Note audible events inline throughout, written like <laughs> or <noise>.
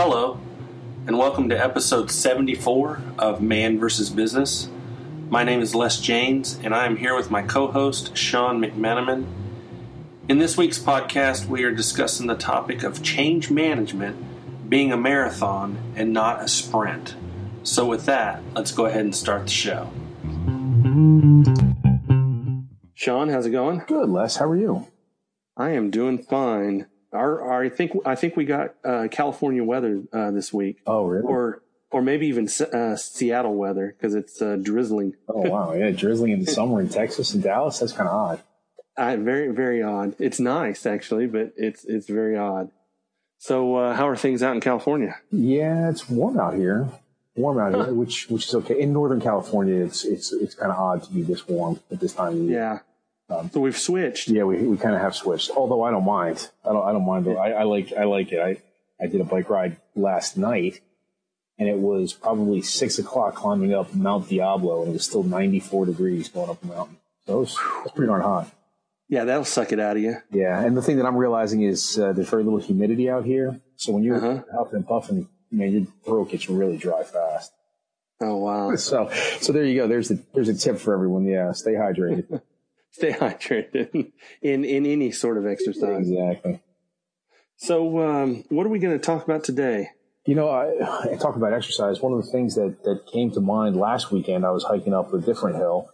Hello, and welcome to episode 74 of Man vs. Business. My name is Les Janes, and I am here with my co host, Sean McMenamin. In this week's podcast, we are discussing the topic of change management being a marathon and not a sprint. So, with that, let's go ahead and start the show. Sean, how's it going? Good, Les. How are you? I am doing fine. Our, our I think I think we got uh, California weather uh, this week. Oh, really? Or or maybe even uh, Seattle weather because it's uh, drizzling. oh, wow. Yeah, drizzling in the summer in Texas and Dallas. That's kind of odd. I, <laughs> very very odd. It's nice actually, but it's it's very odd. So uh, how are things out in California? Yeah, it's warm out here. Warm out here, which which is okay. In Northern California, it's it's it's kind of odd to be this warm at this time of year. Yeah. Um, so we've switched. Yeah, we we kind of have switched. Although I don't mind. I don't I don't mind. I, I like I like it. I I did a bike ride last night, and it was probably six o'clock climbing up Mount Diablo, and it was still ninety four degrees going up the mountain. So it was, it was pretty darn hot. Yeah, that'll suck it out of you. Yeah, and the thing that I'm realizing is uh, there's very little humidity out here. So when you're uh-huh. huffing and puffing, man, your throat gets really dry fast. Oh wow! <laughs> So so there you go. There's a there's a tip for everyone. Yeah, stay hydrated. <laughs> stay hydrated in in any sort of exercise. Exactly. So, um, what are we going to talk about today? You know, I, I talk about exercise. One of the things that that came to mind last weekend, I was hiking up a different hill,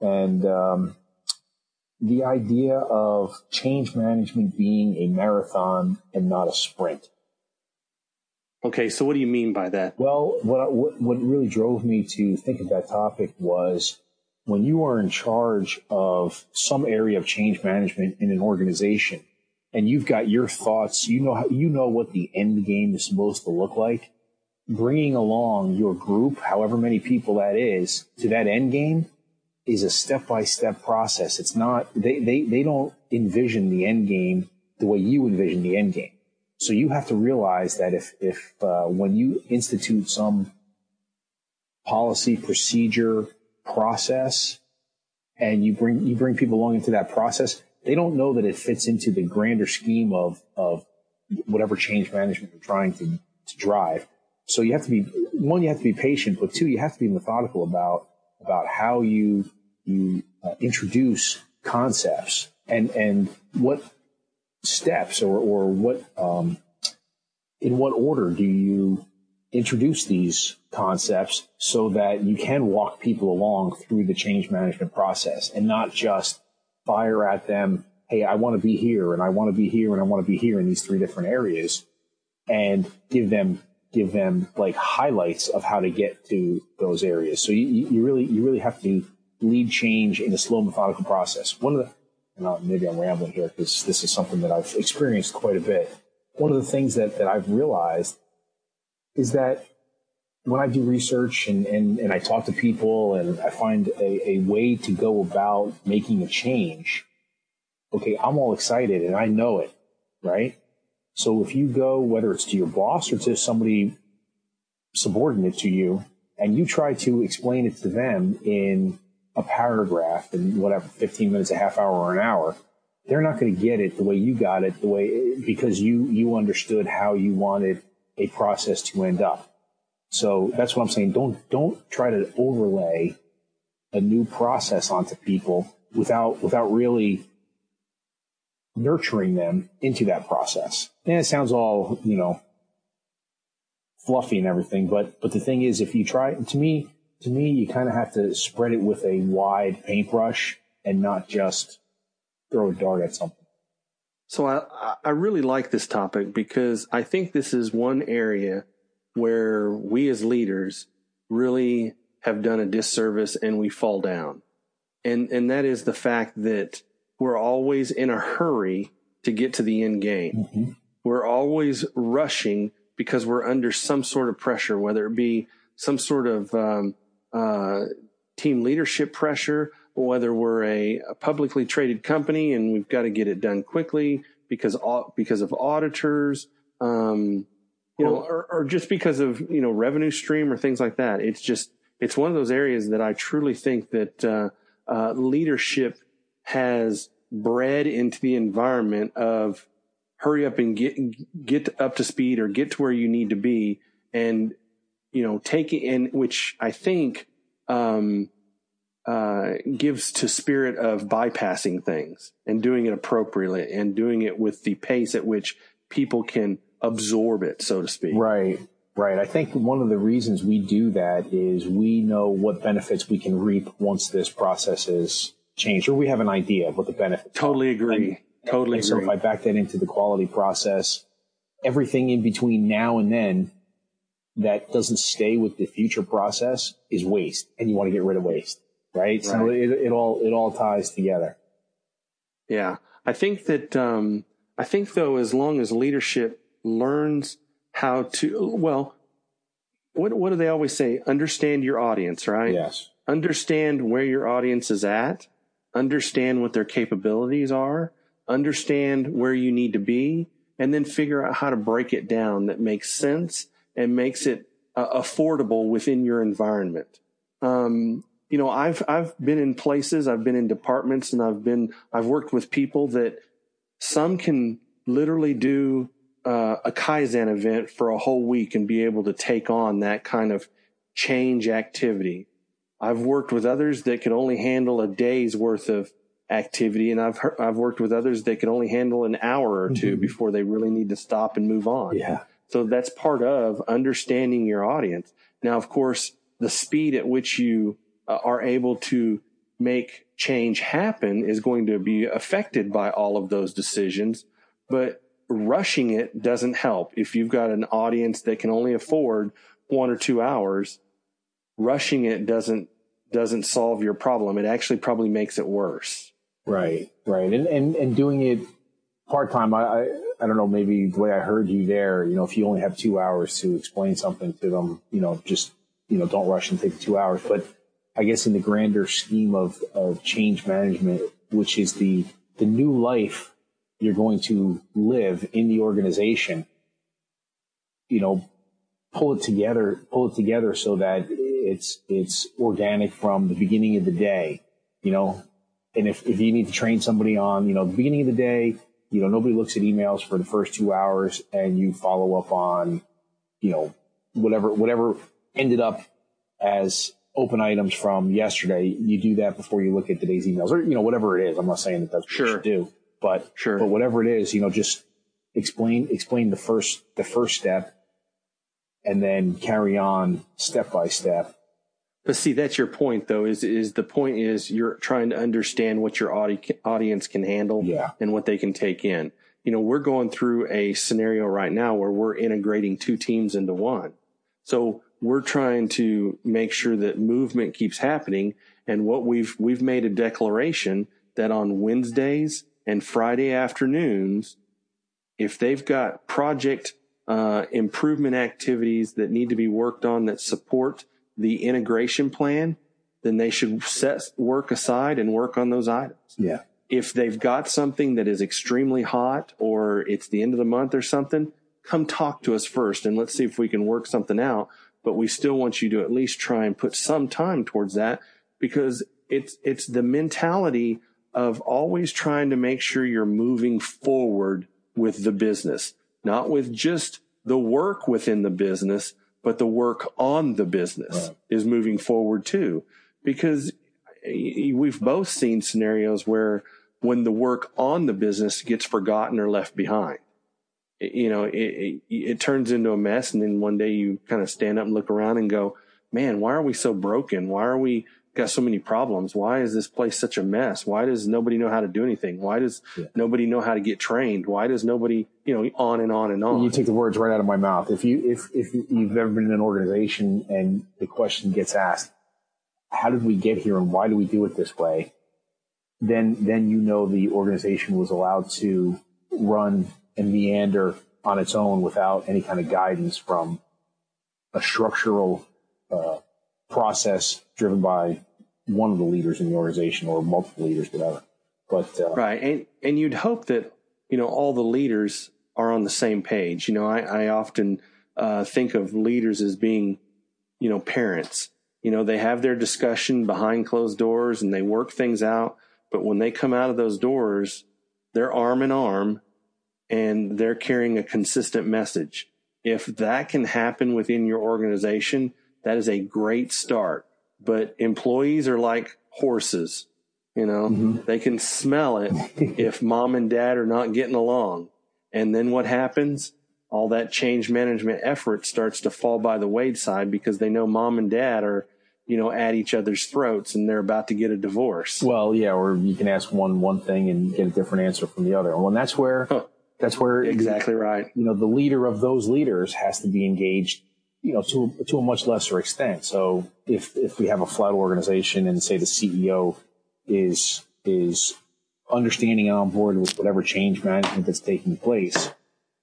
and um, the idea of change management being a marathon and not a sprint. Okay, so what do you mean by that? Well, what what, what really drove me to think of that topic was when you are in charge of some area of change management in an organization and you've got your thoughts, you know you know what the end game is supposed to look like. Bringing along your group, however many people that is, to that end game is a step by step process. It's not they, they they don't envision the end game the way you envision the end game. So you have to realize that if if uh, when you institute some policy procedure process and you bring you bring people along into that process, they don't know that it fits into the grander scheme of of whatever change management you're trying to, to drive. So you have to be one, you have to be patient, but two, you have to be methodical about about how you you uh, introduce concepts and and what steps or or what um, in what order do you introduce these concepts so that you can walk people along through the change management process and not just fire at them, hey, I want to be here and I want to be here and I want to be here in these three different areas and give them give them like highlights of how to get to those areas. So you, you really you really have to lead change in a slow methodical process. One of the and maybe I'm rambling here because this is something that I've experienced quite a bit. One of the things that, that I've realized is that when I do research and, and, and I talk to people and I find a, a way to go about making a change, okay, I'm all excited and I know it, right? So if you go, whether it's to your boss or to somebody subordinate to you, and you try to explain it to them in a paragraph in whatever, 15 minutes, a half hour, or an hour, they're not going to get it the way you got it, the way, because you, you understood how you wanted a process to end up. So that's what I'm saying. Don't don't try to overlay a new process onto people without without really nurturing them into that process. And it sounds all, you know, fluffy and everything, but but the thing is if you try to me to me you kind of have to spread it with a wide paintbrush and not just throw a dart at something. So I I really like this topic because I think this is one area where we as leaders really have done a disservice and we fall down. And, and that is the fact that we're always in a hurry to get to the end game. Mm-hmm. We're always rushing because we're under some sort of pressure, whether it be some sort of um, uh, team leadership pressure, whether we're a, a, publicly traded company and we've got to get it done quickly because because of auditors. Um, you know, or, or just because of, you know, revenue stream or things like that. It's just, it's one of those areas that I truly think that, uh, uh, leadership has bred into the environment of hurry up and get get up to speed or get to where you need to be and you know take it in which i think um, uh, gives to spirit of bypassing things and doing it appropriately and doing it with the pace at which people can absorb it so to speak right right i think one of the reasons we do that is we know what benefits we can reap once this process is changed or we have an idea of what the benefits totally are. agree and, Totally. And so if I back that into the quality process, everything in between now and then that doesn't stay with the future process is waste, and you want to get rid of waste, right? right. So it, it, all it all ties together. Yeah, I think that um, I think though, as long as leadership learns how to well, what what do they always say? Understand your audience, right? Yes. Understand where your audience is at. Understand what their capabilities are understand where you need to be, and then figure out how to break it down that makes sense and makes it uh, affordable within your environment. Um, you know, I've I've been in places, I've been in departments, and I've been I've worked with people that some can literally do uh, a kaizen event for a whole week and be able to take on that kind of change activity. I've worked with others that can only handle a day's worth of activity. And I've heard, I've worked with others that can only handle an hour or 2 mm-hmm. before they really need to stop and move on. Yeah. So that's part of understanding your audience. Now, of course, the speed at which you uh, are able to make change happen is going to be affected by all of those decisions, but rushing it doesn't help. If you've got an audience that can only afford one or two hours, rushing it doesn't doesn't solve your problem. It actually probably makes it worse. Right, right, and and and doing it part time. I, I I don't know. Maybe the way I heard you there, you know, if you only have two hours to explain something to them, you know, just you know, don't rush and take two hours. But I guess in the grander scheme of of change management, which is the the new life you're going to live in the organization, you know, pull it together, pull it together so that it's it's organic from the beginning of the day. You know, and if, if you need to train somebody on, you know, the beginning of the day, you know, nobody looks at emails for the first two hours and you follow up on, you know, whatever, whatever ended up as open items from yesterday. You do that before you look at today's emails or, you know, whatever it is. I'm not saying that that's what sure. you should do, but, sure. but whatever it is, you know, just explain, explain the first, the first step and then carry on step by step but see, that's your point, though. Is is the point is you're trying to understand what your audi- audience can handle yeah. and what they can take in. You know, we're going through a scenario right now where we're integrating two teams into one. So we're trying to make sure that movement keeps happening. And what we've we've made a declaration that on Wednesdays and Friday afternoons, if they've got project uh, improvement activities that need to be worked on that support the integration plan, then they should set work aside and work on those items. Yeah. If they've got something that is extremely hot or it's the end of the month or something, come talk to us first and let's see if we can work something out. But we still want you to at least try and put some time towards that because it's, it's the mentality of always trying to make sure you're moving forward with the business, not with just the work within the business, but the work on the business right. is moving forward too. Because we've both seen scenarios where when the work on the business gets forgotten or left behind, you know, it, it, it turns into a mess. And then one day you kind of stand up and look around and go, man, why are we so broken? Why are we got so many problems. Why is this place such a mess? Why does nobody know how to do anything? Why does yeah. nobody know how to get trained? Why does nobody, you know, on and on and on? You take the words right out of my mouth. If you, if, if you've ever been in an organization and the question gets asked, how did we get here and why do we do it this way? Then, then you know the organization was allowed to run and meander on its own without any kind of guidance from a structural uh, process driven by one of the leaders in the organization or multiple leaders, whatever. But uh, right, and and you'd hope that you know all the leaders are on the same page. You know, I, I often uh, think of leaders as being, you know, parents. You know, they have their discussion behind closed doors and they work things out. But when they come out of those doors, they're arm in arm and they're carrying a consistent message. If that can happen within your organization, that is a great start. But employees are like horses. You know, mm-hmm. they can smell it <laughs> if mom and dad are not getting along. And then what happens? All that change management effort starts to fall by the wayside because they know mom and dad are, you know, at each other's throats and they're about to get a divorce. Well, yeah, or you can ask one one thing and get a different answer from the other. Well, and that's where huh. That's where exactly right. You know, the leader of those leaders has to be engaged you know, to to a much lesser extent. So if if we have a flat organization and say the CEO is is understanding and on board with whatever change management that's taking place,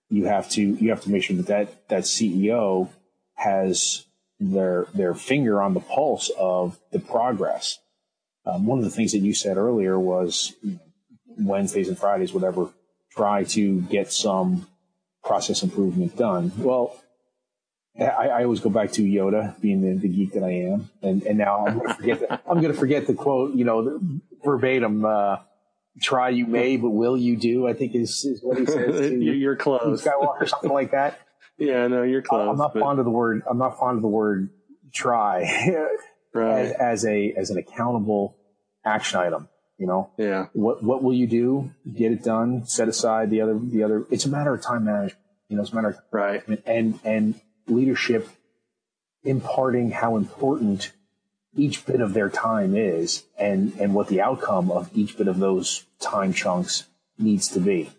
you have to you have to make sure that that, that CEO has their their finger on the pulse of the progress. Um, one of the things that you said earlier was Wednesdays and Fridays, whatever, try to get some process improvement done. Well, I, I, always go back to Yoda, being the, the, geek that I am, and and now I'm going to forget. The, I'm going to forget the quote. You know, verbatim. Uh, Try you may, but will you do? I think is, is what he says. <laughs> you're close. Skywalker, something like that. <laughs> Yeah, no, you're close. I'm not but... fond of the word. I'm not fond of the word try <laughs> right. as, as a as an accountable action item. You know. Yeah. What what will you do? Get it done. Set aside the other the other. It's a matter of time management. You know, it's a matter of right. And and leadership imparting how important each bit of their time is and, and what the outcome of each bit of those time chunks needs to be.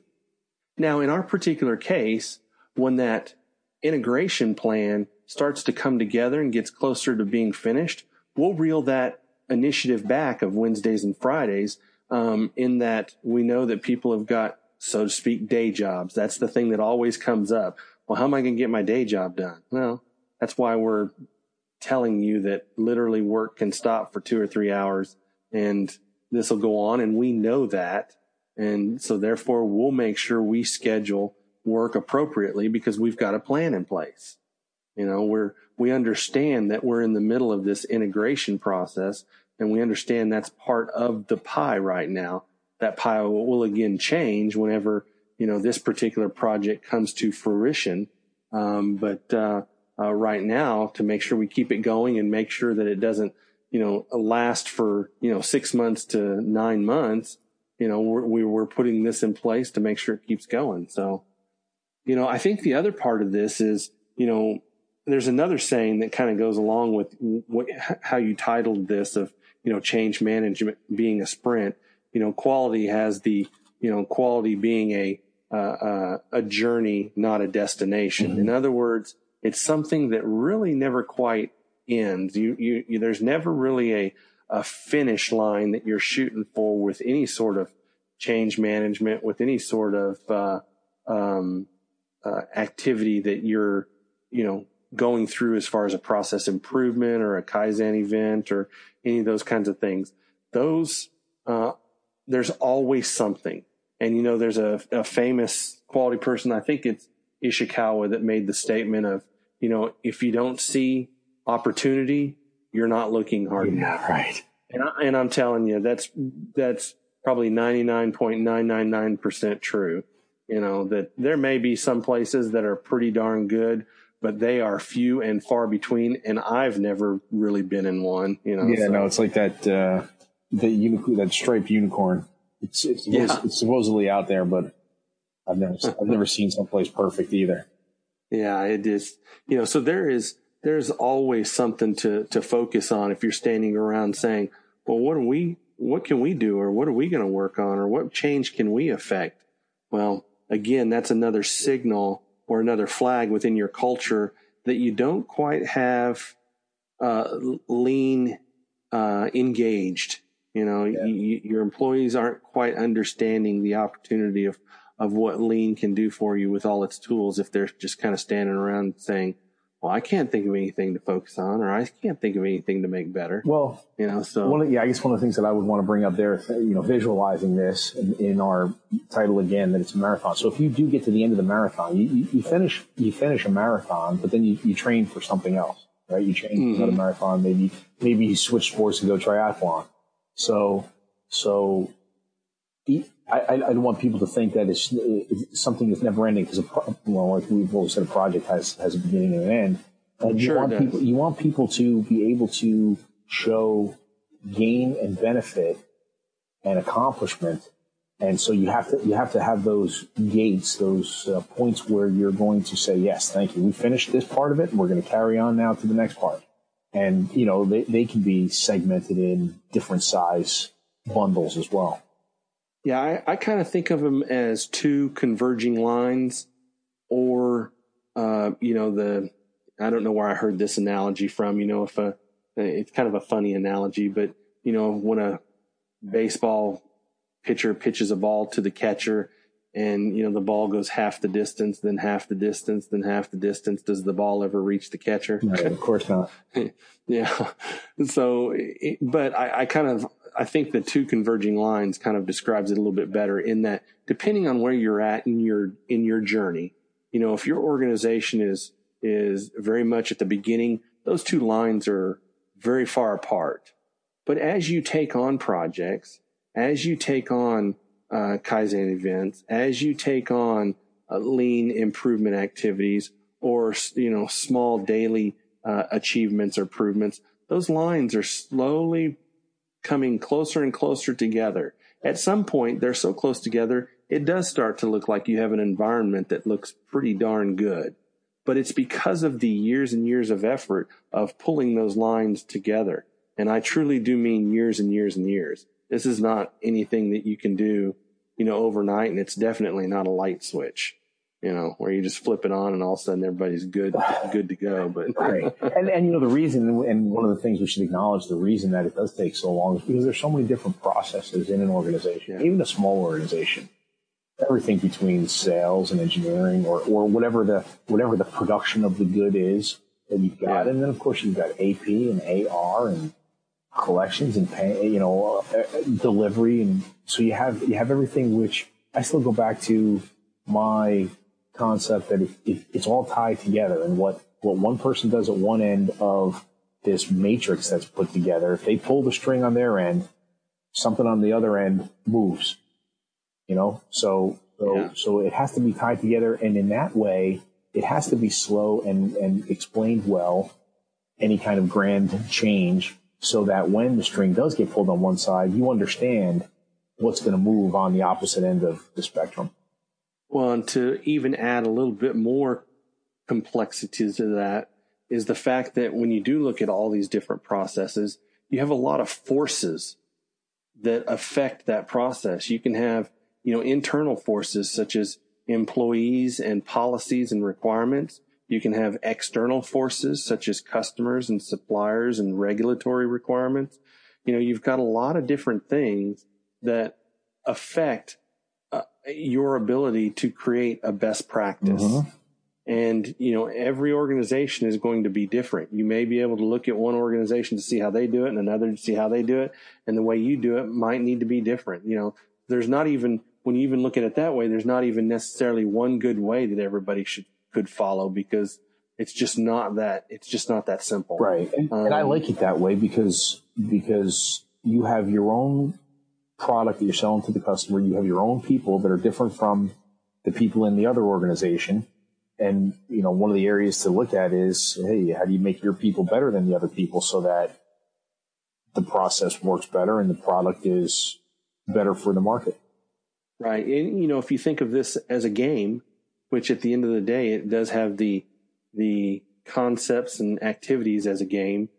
Now, in our particular case, when that integration plan starts to come together and gets closer to being finished, we'll reel that initiative back of Wednesdays and Fridays um, in that we know that people have got, so to speak, day jobs. That's the thing that always comes up well, how am I going to get my day job done? Well, that's why we're telling you that literally work can stop for two or three hours and this will go on. And we know that. And so therefore we'll make sure we schedule work appropriately because we've got a plan in place. You know, we're, we understand that we're in the middle of this integration process and we understand that's part of the pie right now. That pie will again change whenever you know, this particular project comes to fruition. Um, but, uh, uh, right now to make sure we keep it going and make sure that it doesn't, you know, last for, you know, six months to nine months, you know, we're, we we're putting this in place to make sure it keeps going. So, you know, I think the other part of this is, you know, there's another saying that kind of goes along with what, how you titled this of, you know, change management being a sprint. You know, quality has the, you know, quality being a, uh, uh, a journey, not a destination. Mm-hmm. In other words, it's something that really never quite ends. You, you, you, there's never really a, a finish line that you're shooting for with any sort of change management, with any sort of, uh, um, uh, activity that you're, you know, going through as far as a process improvement or a Kaizen event or any of those kinds of things. Those, uh, there's always something. And you know, there's a, a famous quality person, I think it's Ishikawa that made the statement of, you know, if you don't see opportunity, you're not looking hard yeah, enough. Right. And, I, and I'm telling you, that's, that's probably 99.999% true. You know, that there may be some places that are pretty darn good, but they are few and far between. And I've never really been in one, you know. Yeah, so. no, it's like that, uh, the unicorn, that striped unicorn. It's it's, yeah. it's supposedly out there, but I've never I've never seen someplace perfect either. Yeah, it is. You know, so there is there's always something to to focus on if you're standing around saying, "Well, what are we? What can we do, or what are we going to work on, or what change can we affect?" Well, again, that's another signal or another flag within your culture that you don't quite have uh, lean uh, engaged you know, yeah. you, your employees aren't quite understanding the opportunity of, of what lean can do for you with all its tools if they're just kind of standing around saying, well, I can't think of anything to focus on, or I can't think of anything to make better. Well, you know, so one of, yeah, I guess one of the things that I would want to bring up there, you know, visualizing this in, in, our title again that it's a marathon. So if you do get to the end of the marathon, you, you, you finish you finish a marathon, but then you, you train for something else, right? You train mm-hmm. for another marathon, maybe maybe you switch sports and go triathlon. So, so I, I, don't want people to think that it's, it's something that's never ending because, well, like we've always said, a project has, has a beginning and an end. And sure you want people, you want people to be able to show gain and benefit and accomplishment. And so you have to, you have to have those gates, those uh, points where you're going to say, yes, thank you. We finished this part of it and we're going to carry on now to the next part. And, you know, they, they can be segmented in different size bundles as well. Yeah, I, I kind of think of them as two converging lines, or uh, you know, the I don't know where I heard this analogy from. You know, if a it's kind of a funny analogy, but you know, when a baseball pitcher pitches a ball to the catcher and you know the ball goes half the distance then half the distance then half the distance does the ball ever reach the catcher right, of course not <laughs> yeah so but I, I, kind of I think the two converging lines kind of describes it a little bit better in that depending on where you're at in your in your journey, you know, if your organization is is very much at the beginning, those two lines are very far apart. But as you take on projects, as you take on uh, Kaizen events, as you take on uh, lean improvement activities or, you know, small daily uh, achievements or improvements, those lines are slowly coming closer and closer together. At some point, they're so close together, it does start to look like you have an environment that looks pretty darn good. But it's because of the years and years of effort of pulling those lines together. And I truly do mean years and years and years. This is not anything that you can do, you know, overnight. And it's definitely not a light switch you know, where you just flip it on and all of a sudden everybody's good, <sighs> good to go. But right, and and you know the reason, and one of the things we should acknowledge, the reason that it does take so long is because there's so many different processes in an organization, yeah. even a small organization. Everything between sales and engineering, or or whatever the whatever the production of the good is that you've got, yeah. and then of course you've got AP and AR and collections and pay, you know, uh, delivery, and so you have you have everything. Which I still go back to my concept that if, if it's all tied together and what, what one person does at one end of this matrix that's put together, if they pull the string on their end, something on the other end moves. You know, so so yeah. so it has to be tied together, and in that way, it has to be slow and and explained well. Any kind of grand change, so that when the string does get pulled on one side, you understand what's going to move on the opposite end of the spectrum. Well, and to even add a little bit more complexity to that is the fact that when you do look at all these different processes, you have a lot of forces that affect that process. You can have, you know, internal forces such as employees and policies and requirements. You can have external forces such as customers and suppliers and regulatory requirements. You know, you've got a lot of different things that affect your ability to create a best practice. Mm-hmm. And, you know, every organization is going to be different. You may be able to look at one organization to see how they do it and another to see how they do it. And the way you do it might need to be different. You know, there's not even, when you even look at it that way, there's not even necessarily one good way that everybody should, could follow because it's just not that, it's just not that simple. Right. And, um, and I um, like it that way because, because you have your own product that you're selling to the customer. You have your own people that are different from the people in the other organization. And, you know, one of the areas to look at is, hey, how do you make your people better than the other people so that the process works better and the product is better for the market? Right. And, you know, if you think of this as a game, which at the end of the day, it does have the, the concepts and activities as a game,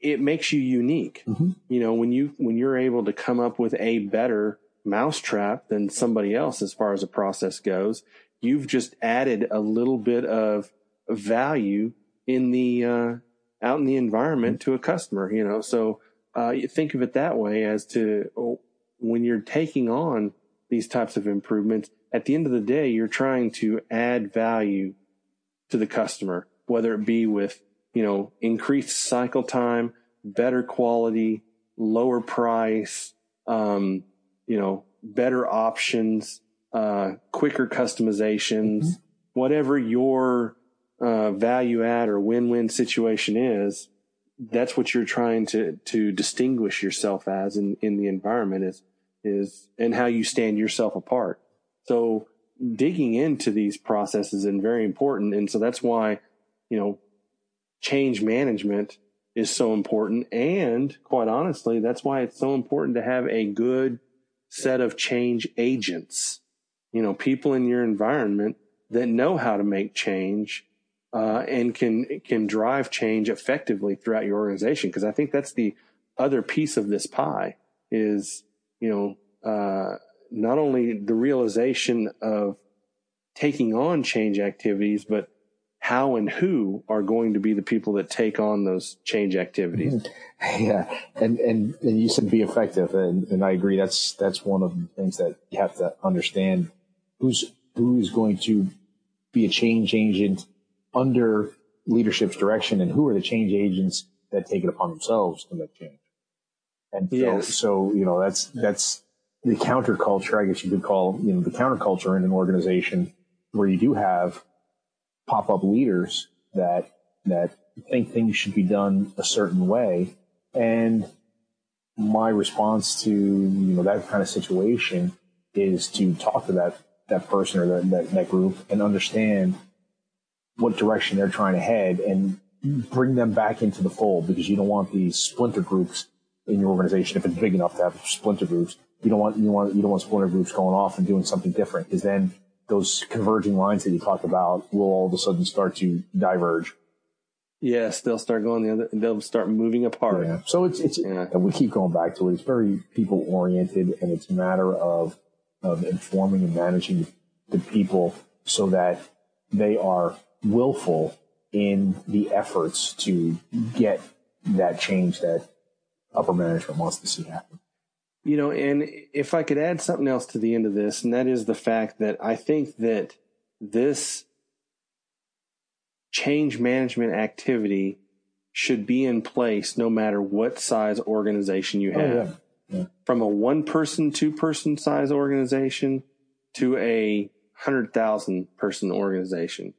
it makes you unique. Mm-hmm. You know, when you when you're able to come up with a better mousetrap than somebody else as far as the process goes, you've just added a little bit of value in the uh, out in the environment mm-hmm. to a customer. You know, so uh, you think of it that way as to oh, when you're taking on these types of improvements. At the end of the day, you're trying to add value to the customer, whether it be with you know, increased cycle time, better quality, lower price, um, you know, better options, uh, quicker customizations, mm-hmm. whatever your uh, value add or win-win situation is, that's what you're trying to to distinguish yourself as in in the environment is is and how you stand yourself apart. So digging into these processes is very important. And so that's why, you know, change management is so important. And quite honestly, that's why it's so important to have a good set of change agents, you know, people in your environment that know how to make change uh, and can can drive change effectively throughout your organization. Because I think that's the other piece of this pie is you know uh, not only the realization of taking on change activities, but how and who are going to be the people that take on those change activities. Mm-hmm. <laughs> Yeah, and and, and you said be effective, and, and I agree. That's that's one of the things that you have to understand. Who's who is going to be a change agent under leadership's direction, and who are the change agents that take it upon themselves to make change. And so, yes. so you know that's that's the counterculture. I guess you could call you know the counterculture in an organization where you do have pop up leaders that that think things should be done a certain way. And my response to you know that kind of situation is to talk to that that person or that, that, that group and understand what direction they're trying to head and bring them back into the fold because you don't want these splinter groups in your organization if it's big enough to have splinter groups. You don't want you want you don't want splinter groups going off and doing something different because then those converging lines that you talked about will all of a sudden start to diverge. Yes, they'll start going the other. They'll start moving apart. Yeah. So it's it's yeah. and we keep going back to it. It's very people oriented, and it's a matter of of informing and managing the people so that they are willful in the efforts to get that change that upper management wants to see happen. You know, and if I could add something else to the end of this, and that is the fact that I think that this change management activity should be in place no matter what size organization you have. Oh, yeah. Yeah. From a one person, two person size organization to a hundred thousand person organization.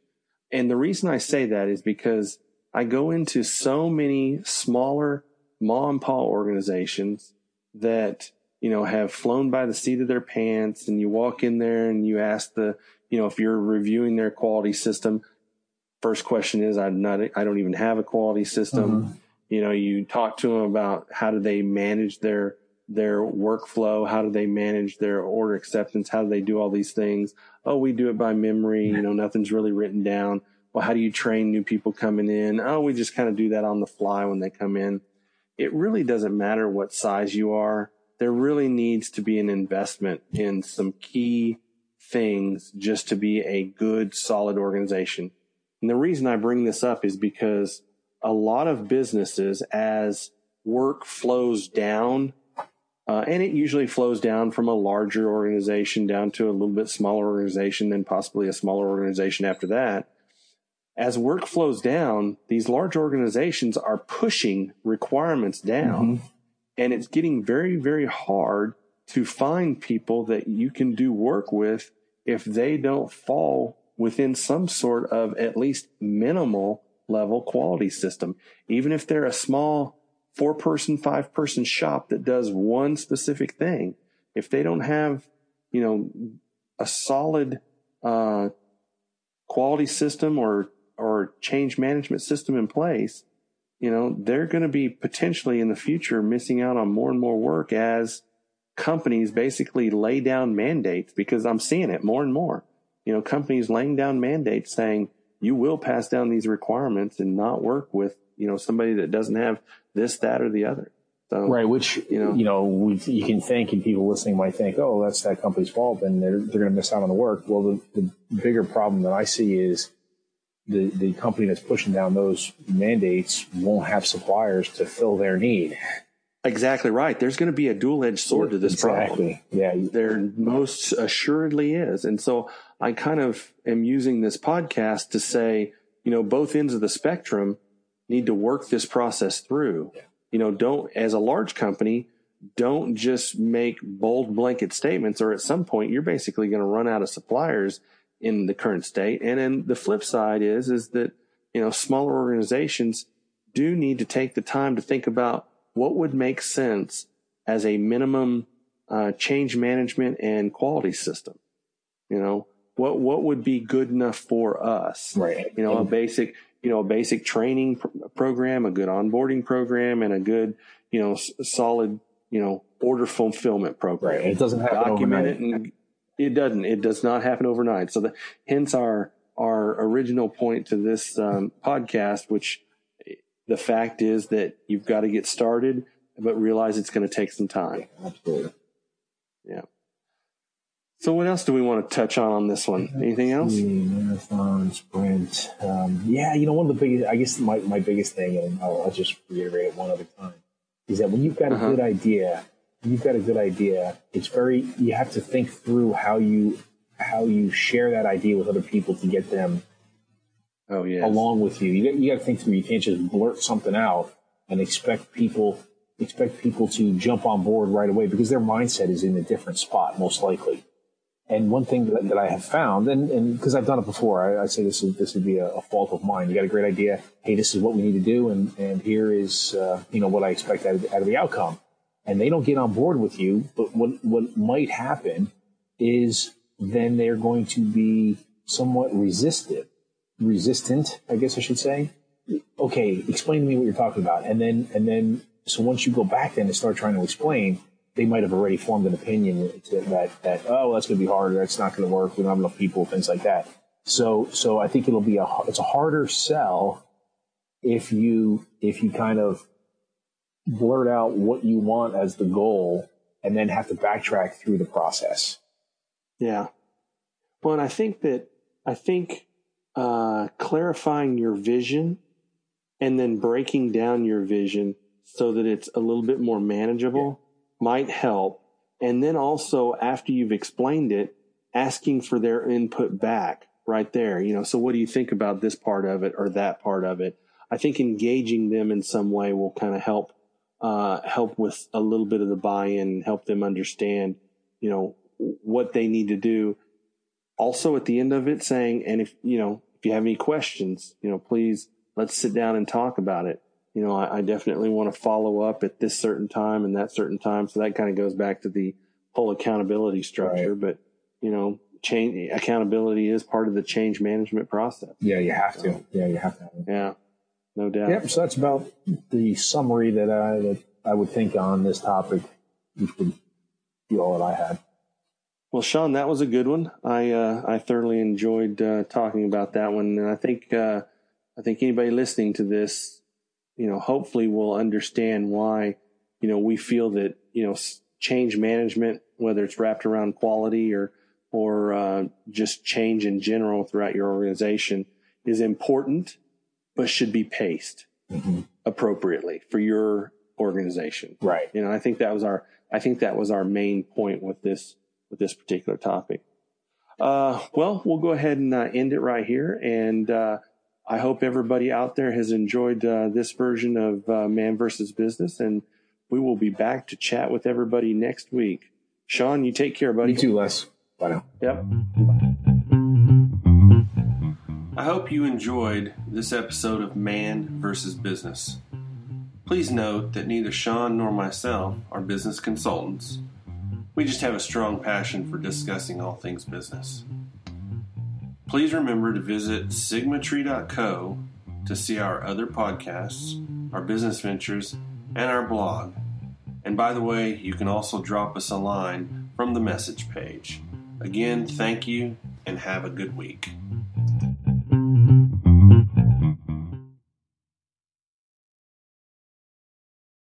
And the reason I say that is because I go into so many smaller mom and pop organizations that, you know, have flown by the seat of their pants and you walk in there and you ask the, you know, if you're reviewing their quality system, first question is, I'm not, I don't even have a quality system. Mm-hmm. You know, you talk to them about how do they manage their, their workflow? How do they manage their order acceptance? How do they do all these things? Oh, we do it by memory. You know, nothing's really written down. Well, how do you train new people coming in? Oh, we just kind of do that on the fly when they come in it really doesn't matter what size you are. There really needs to be an investment in some key things just to be a good, solid organization. And the reason I bring this up is because a lot of businesses, as work flows down, uh, and it usually flows down from a larger organization down to a little bit smaller organization, then possibly a smaller organization after that as work flows down, these large organizations are pushing requirements down. Mm-hmm. And it's getting very, very hard to find people that you can do work with if they don't fall within some sort of at least minimal level quality system. Even if they're a small four person, five person shop that does one specific thing, if they don't have, you know, a solid, uh, quality system or or change management system in place, you know, they're going to be potentially in the future missing out on more and more work as companies basically lay down mandates because I'm seeing it more and more. You know, companies laying down mandates saying you will pass down these requirements and not work with, you know, somebody that doesn't have this, that, or the other. So, right, which you know, you know, we, you can think, and people listening might think, "Oh, that's that company's fault," and they're they're going to miss out on the work. Well, the, the bigger problem that I see is the, the company that's pushing down those mandates won't have suppliers to fill their need. Exactly right. There's going to be a dual edged sword to this exactly. problem. Yeah. There most assuredly is. And so I kind of am using this podcast to say, you know, both ends of the spectrum need to work this process through. Yeah. You know, don't, as a large company, don't just make bold blanket statements or at some point you're basically going to run out of suppliers in the current state. And then the flip side is, is that, you know, smaller organizations do need to take the time to think about what would make sense as a minimum uh, change management and quality system. You know, what what would be good enough for us? Right. You know, a basic you know a basic training pr- program, a good onboarding program, and a good you know s- solid you know order fulfillment program. Right. It doesn't happen Document overnight. it, and it doesn't. It does not happen overnight. So the, hence our our original point to this um, podcast, which the fact is that you've got to get started, but realize it's going to take some time. Absolutely. Yeah. So what else do we want to touch on on this one? Anything else? Marathon sprint. Um, yeah, you know, one of the biggest, I guess my, my biggest thing, and I'll, I'll just reiterate it one other time, is that when you've got a Uh-huh. good idea, you've got a good idea, it's very, you have to think through how you, how you share that idea with other people to get them Oh yeah. along with you. You got, you got to think through. You can't just blurt something out and expect people expect people to jump on board right away because their mindset is in a different spot, most likely. And one thing that, that I have found, and and because I've done it before, I, I say this is this would be a, a fault of mine. You got a great idea. Hey, this is what we need to do, and and here is uh, you know what I expect out of, out of the outcome. And they don't get on board with you, but what what might happen is then they're going to be somewhat resistive resistant, I guess I should say. Okay, explain to me what you're talking about. And then, and then, so once you go back then and start trying to explain, they might have already formed an opinion that, that, oh, well, that's going to be harder. That's not going to work. We don't have enough people, things like that. So, so I think it'll be a, it's a harder sell if you, if you kind of blurt out what you want as the goal and then have to backtrack through the process. Yeah. Well, and I think that I think uh, clarifying your vision and then breaking down your vision so that it's a little bit more manageable might help. And then also after you've explained it, asking for their input back right there. You know, so what do you think about this part of it or that part of it? I think engaging them in some way will kind of help uh, help with a little bit of the buy-in, help them understand, you know, what they need to do. Also, at the end of it, saying, and if you know, if you have any questions, you know, please let's sit down and talk about it. You know, I, I definitely want to follow up at this certain time and that certain time. So that kind of goes back to the whole accountability structure. But you know, change accountability is part of the change management process. Yeah, you have to. Yeah, you have to. Yeah, no doubt. Yep. So that's about the summary that I that I would think on this topic, which would be all that I had. Well, Sean, that was a good one. I uh, I thoroughly enjoyed uh, talking about that one, and I think uh, I think anybody listening to this, you know, hopefully will understand why you know we feel that you know change management, whether it's wrapped around quality or or uh, just change in general throughout your organization, is important, but should be paced Mhm. appropriately for your organization. Right. You know, I think that was our I think that was our main point with this with this particular topic. Uh, well, we'll go ahead and uh, end it right here, and uh, I hope everybody out there has enjoyed uh, this version of uh, Man versus Business, and we will be back to chat with everybody next week. Sean, you take care, buddy. You too, Les. Bye now. Yep. I hope you enjoyed this episode of Man versus Business. Please note that neither Sean nor myself are business consultants. We just have a strong passion for discussing all things business. Please remember to visit sigmatree.co to see our other podcasts, our business ventures, and our blog. And by the way, you can also drop us a line from the message page. Again, thank you and have a good week.